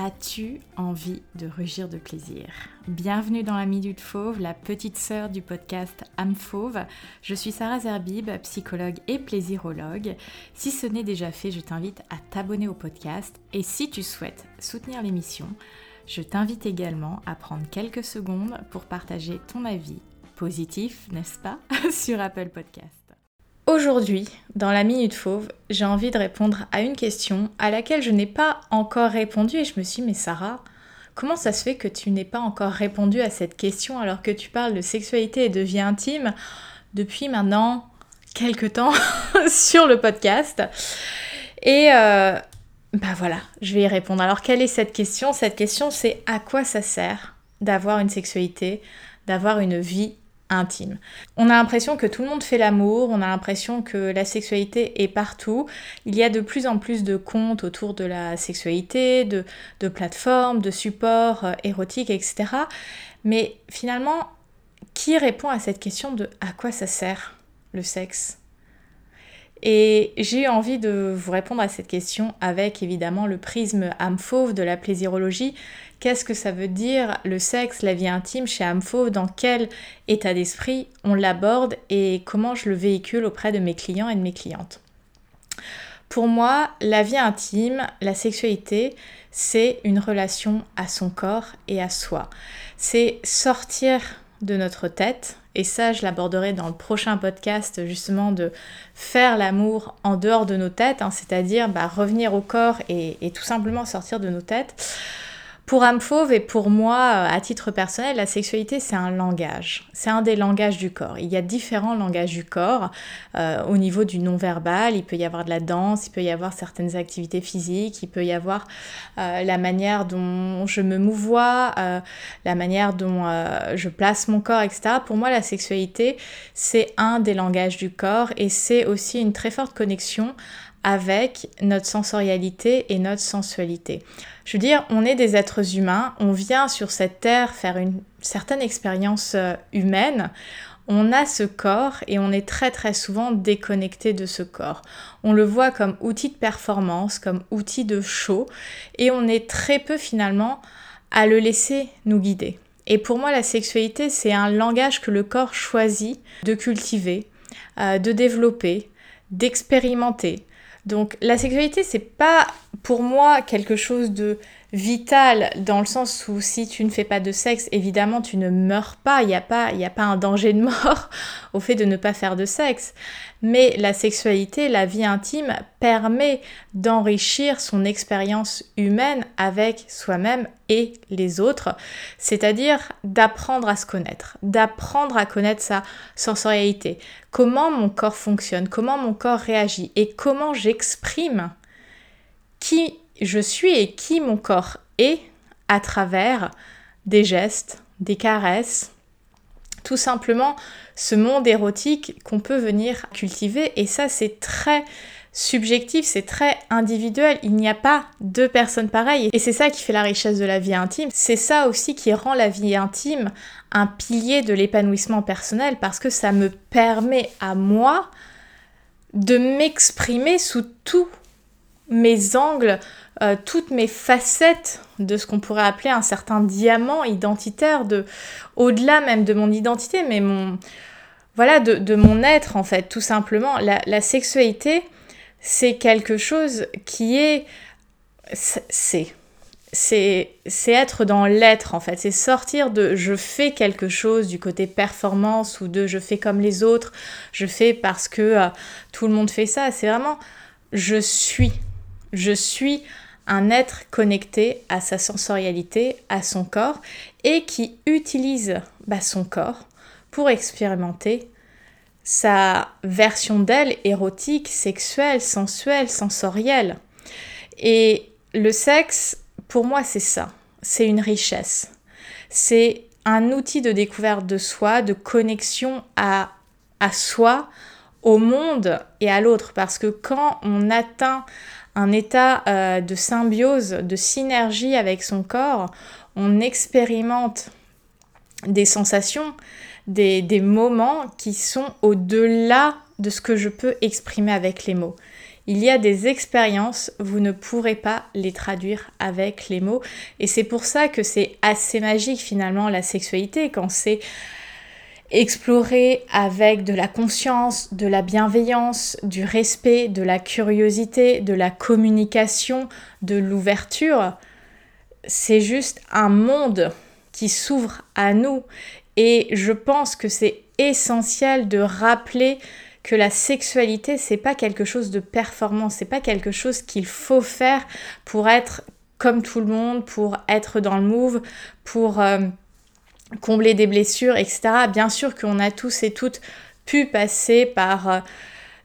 As-tu envie de rugir de plaisir? Bienvenue dans la Minute Fauve, la petite sœur du podcast Âme Fauve. Je suis Sarah Zerbib, psychologue et plaisirologue. Si ce n'est déjà fait, je t'invite à t'abonner au podcast et si tu souhaites soutenir l'émission, je t'invite également à prendre quelques secondes pour partager ton avis positif, n'est-ce pas, sur Apple Podcast. Aujourd'hui, dans la Minute Fauve, j'ai envie de répondre à une question à laquelle je n'ai pas encore répondu et je me suis dit, mais Sarah, comment ça se fait que tu n'aies pas encore répondu à cette question alors que tu parles de sexualité et de vie intime depuis maintenant quelques temps sur le podcast? Et euh, bah voilà, je vais y répondre. Alors quelle est cette question? Cette question c'est à quoi ça sert d'avoir une sexualité, d'avoir une vie intime. On a l'impression que tout le monde fait l'amour, on a l'impression que la sexualité est partout. Il y a de plus en plus de comptes autour de la sexualité, de, plateformes, de supports euh, érotiques, etc. Mais finalement, qui répond à cette question de à quoi ça sert le sexe? Et j'ai envie de vous répondre à cette question avec évidemment le prisme âme fauve de la plaisirologie. Qu'est-ce que ça veut dire le sexe, la vie intime chez fauve Dans quel état d'esprit on l'aborde? Et comment je le véhicule auprès de mes clients et de mes clientes? Pour moi, la vie intime, la sexualité, c'est une relation à son corps et à soi. C'est sortir de notre tête et ça je l'aborderai dans le prochain podcast justement de faire l'amour en dehors de nos têtes, hein, c'est-à-dire bah, revenir au corps et, tout simplement sortir de nos têtes. Pour âme et pour moi, euh, à titre personnel, la sexualité, c'est un langage. C'est un des langages du corps. Il y a différents langages du corps euh, au niveau du non-verbal. Il peut y avoir de la danse, il peut y avoir certaines activités physiques, il peut y avoir euh, la manière dont je me mouvoie, la manière dont je place mon corps, etc. Pour moi, la sexualité, c'est un des langages du corps et c'est aussi une très forte connexion avec notre sensorialité et notre sensualité. Je veux dire, on est des êtres humains, on vient sur cette terre faire une certaine expérience euh, humaine, on a ce corps et on est très très souvent déconnecté de ce corps. On le voit comme outil de performance, comme outil de show, et on est très peu finalement à le laisser nous guider. Et pour moi, la sexualité, c'est un langage que le corps choisit de cultiver, euh, de développer, d'expérimenter, donc la sexualité, c'est pas pour moi quelque chose de vital dans le sens où si tu ne fais pas de sexe, évidemment tu ne meurs pas, il n'y a, pas, a pas un danger de mort au fait de ne pas faire de sexe. Mais la sexualité, la vie intime permet d'enrichir son expérience humaine avec soi-même et les autres, c'est-à-dire d'apprendre à se connaître, d'apprendre à connaître sa sensorialité, comment mon corps fonctionne, comment mon corps réagit et comment j'exprime qui je suis et qui mon corps est à travers des gestes, des caresses, tout simplement ce monde érotique qu'on peut venir cultiver. Et ça c'est très subjectif, c'est très individuel, il n'y a pas deux personnes pareilles. Et c'est ça qui fait la richesse de la vie intime, c'est ça aussi qui rend la vie intime un pilier de l'épanouissement personnel parce que ça me permet à moi de m'exprimer sous tous mes angles, euh, toutes mes facettes de ce qu'on pourrait appeler un certain diamant identitaire, de au-delà même de mon identité, mais mon voilà de, mon être en fait, tout simplement. La, sexualité, c'est quelque chose qui est c'est c'est être dans l'être en fait, c'est sortir de je fais quelque chose du côté performance ou de je fais comme les autres, je fais parce que euh, tout le monde fait ça, c'est vraiment je suis. Je suis un être connecté à sa sensorialité, à son corps, et qui utilise bah, son corps pour expérimenter sa version d'elle érotique, sexuelle, sensuelle, sensorielle. Et le sexe, pour moi, c'est ça. C'est une richesse. C'est un outil de découverte de soi, de connexion à, à soi, au monde et à l'autre. Parce que quand on atteint un état euh, de symbiose, de synergie avec son corps, on expérimente des sensations, des, des moments qui sont au-delà de ce que je peux exprimer avec les mots. Il y a des expériences, vous ne pourrez pas les traduire avec les mots. Et c'est pour ça que c'est assez magique finalement la sexualité, quand c'est exploré avec de la conscience, de la bienveillance, du respect, de la curiosité, de la communication, de l'ouverture. C'est juste un monde qui s'ouvre à nous. Et je pense que c'est essentiel de rappeler que la sexualité, c'est pas quelque chose de performant, c'est pas quelque chose qu'il faut faire pour être comme tout le monde, pour être dans le move, pour euh, combler des blessures, etc. Bien sûr qu'on a tous et toutes pu passer par euh,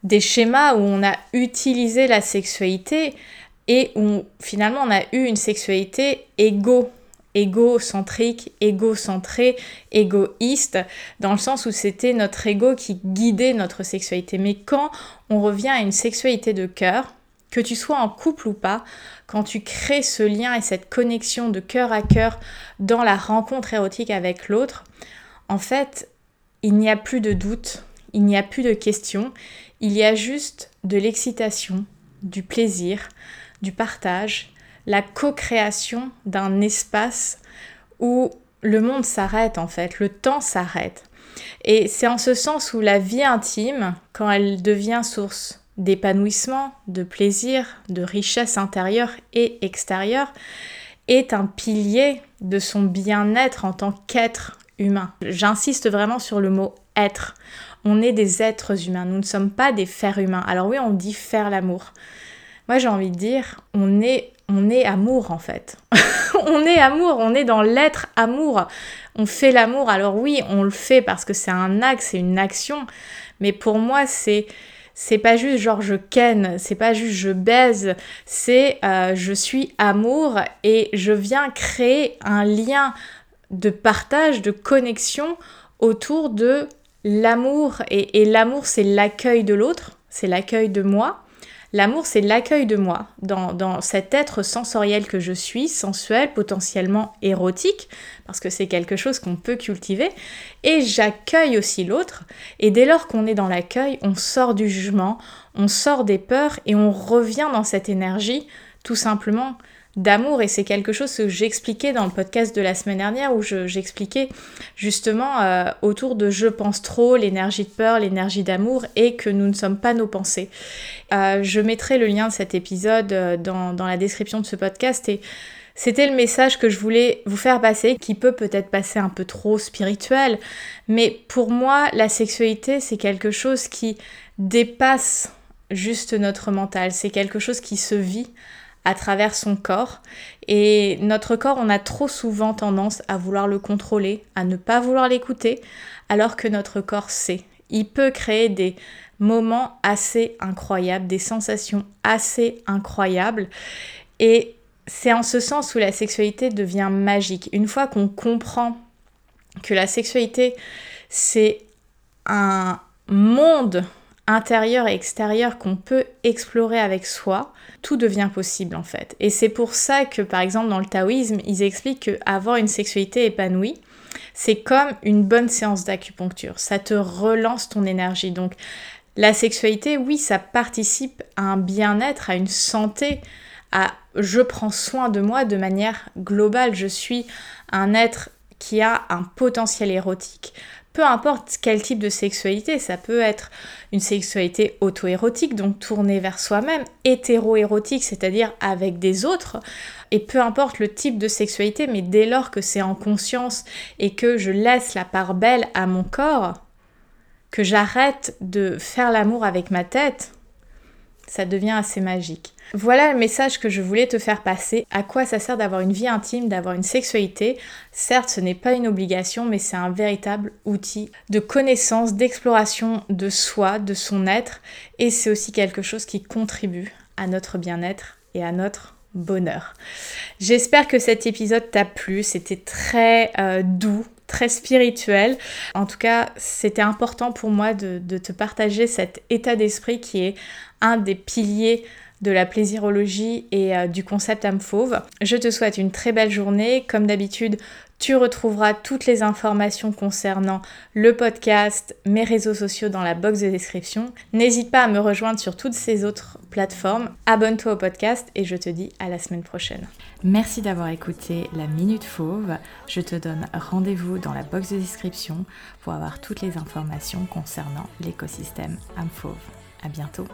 des schémas où on a utilisé la sexualité et où finalement on a eu une sexualité égo égocentrique, égocentré, égoïste, dans le sens où c'était notre ego qui guidait notre sexualité. Mais quand on revient à une sexualité de cœur, que tu sois en couple ou pas, quand tu crées ce lien et cette connexion de cœur à cœur dans la rencontre érotique avec l'autre, en fait, il n'y a plus de doute, il n'y a plus de questions, il y a juste de l'excitation, du plaisir, du partage la co-création d'un espace où le monde s'arrête en fait, le temps s'arrête. Et c'est en ce sens où la vie intime, quand elle devient source d'épanouissement, de plaisir, de richesse intérieure et extérieure, est un pilier de son bien-être en tant qu'être humain. J'insiste vraiment sur le mot être. On est des êtres humains, nous ne sommes pas des fers humains. Alors oui, on dit faire l'amour. Moi j'ai envie de dire, on est on est amour en fait. on est amour, on est dans l'être amour. On fait l'amour. Alors oui, on le fait parce que c'est un acte, c'est une action. Mais pour moi, c'est c'est pas juste genre je ken, c'est pas juste je baise, c'est euh, je suis amour et je viens créer un lien de partage, de connexion autour de l'amour. et l'amour, c'est l'accueil de l'autre, c'est l'accueil de moi. L'amour, c'est l'accueil de moi. Dans, cet être sensoriel que je suis, sensuel, potentiellement érotique, parce que c'est quelque chose qu'on peut cultiver, et j'accueille aussi l'autre, et dès lors qu'on est dans l'accueil, on sort du jugement, on sort des peurs, et on revient dans cette énergie, tout simplement, d'amour et c'est quelque chose que j'expliquais dans le podcast de la semaine dernière où j'expliquais justement euh, autour de je pense trop, l'énergie de peur, l'énergie d'amour et que nous ne sommes pas nos pensées. Euh, je mettrai le lien de cet épisode euh, dans, dans la description de ce podcast et c'était le message que je voulais vous faire passer, qui peut peut-être passer un peu trop spirituel, mais pour moi, la sexualité, c'est quelque chose qui dépasse juste notre mental, c'est quelque chose qui se vit à travers son corps. Et notre corps, on a trop souvent tendance à vouloir le contrôler, à ne pas vouloir l'écouter, alors que notre corps sait. Il peut créer des moments assez incroyables, des sensations assez incroyables. Et c'est en ce sens où la sexualité devient magique. Une fois qu'on comprend que la sexualité, c'est un monde intérieur et extérieur qu'on peut explorer avec soi, tout devient possible en fait. Et c'est pour ça que par exemple dans le taoïsme, ils expliquent qu'avoir une sexualité épanouie, c'est comme une bonne séance d'acupuncture. Ça te relance ton énergie. Donc la sexualité, oui, ça participe à un bien-être, à une santé, à je prends soin de moi de manière globale. Je suis un être qui a un potentiel érotique peu importe quel type de sexualité, ça peut être une sexualité auto-érotique, donc tournée vers soi-même, hétéro-érotique, c'est-à-dire avec des autres, et peu importe le type de sexualité, mais dès lors que c'est en conscience et que je laisse la part belle à mon corps, que j'arrête de faire l'amour avec ma tête, ça devient assez magique. Voilà le message que je voulais te faire passer. À quoi ça sert d'avoir une vie intime, d'avoir une sexualité? Certes, ce n'est pas une obligation, mais c'est un véritable outil de connaissance, d'exploration de soi, de son être, et c'est aussi quelque chose qui contribue à notre bien-être et à notre bonheur. J'espère que cet épisode t'a plu, c'était très euh, doux, très spirituel. En tout cas, c'était important pour moi de, te partager cet état d'esprit qui est un des piliers de la plaisirologie et euh, du concept âme fauve. Je te souhaite une très belle journée. Comme d'habitude, tu retrouveras toutes les informations concernant le podcast, mes réseaux sociaux dans la box de description. N'hésite pas à me rejoindre sur toutes ces autres plateformes. Abonne-toi au podcast et je te dis à la semaine prochaine. Merci d'avoir écouté la Minute Fauve. Je te donne rendez-vous dans la box de description pour avoir toutes les informations concernant l'écosystème âme fauve. À bientôt.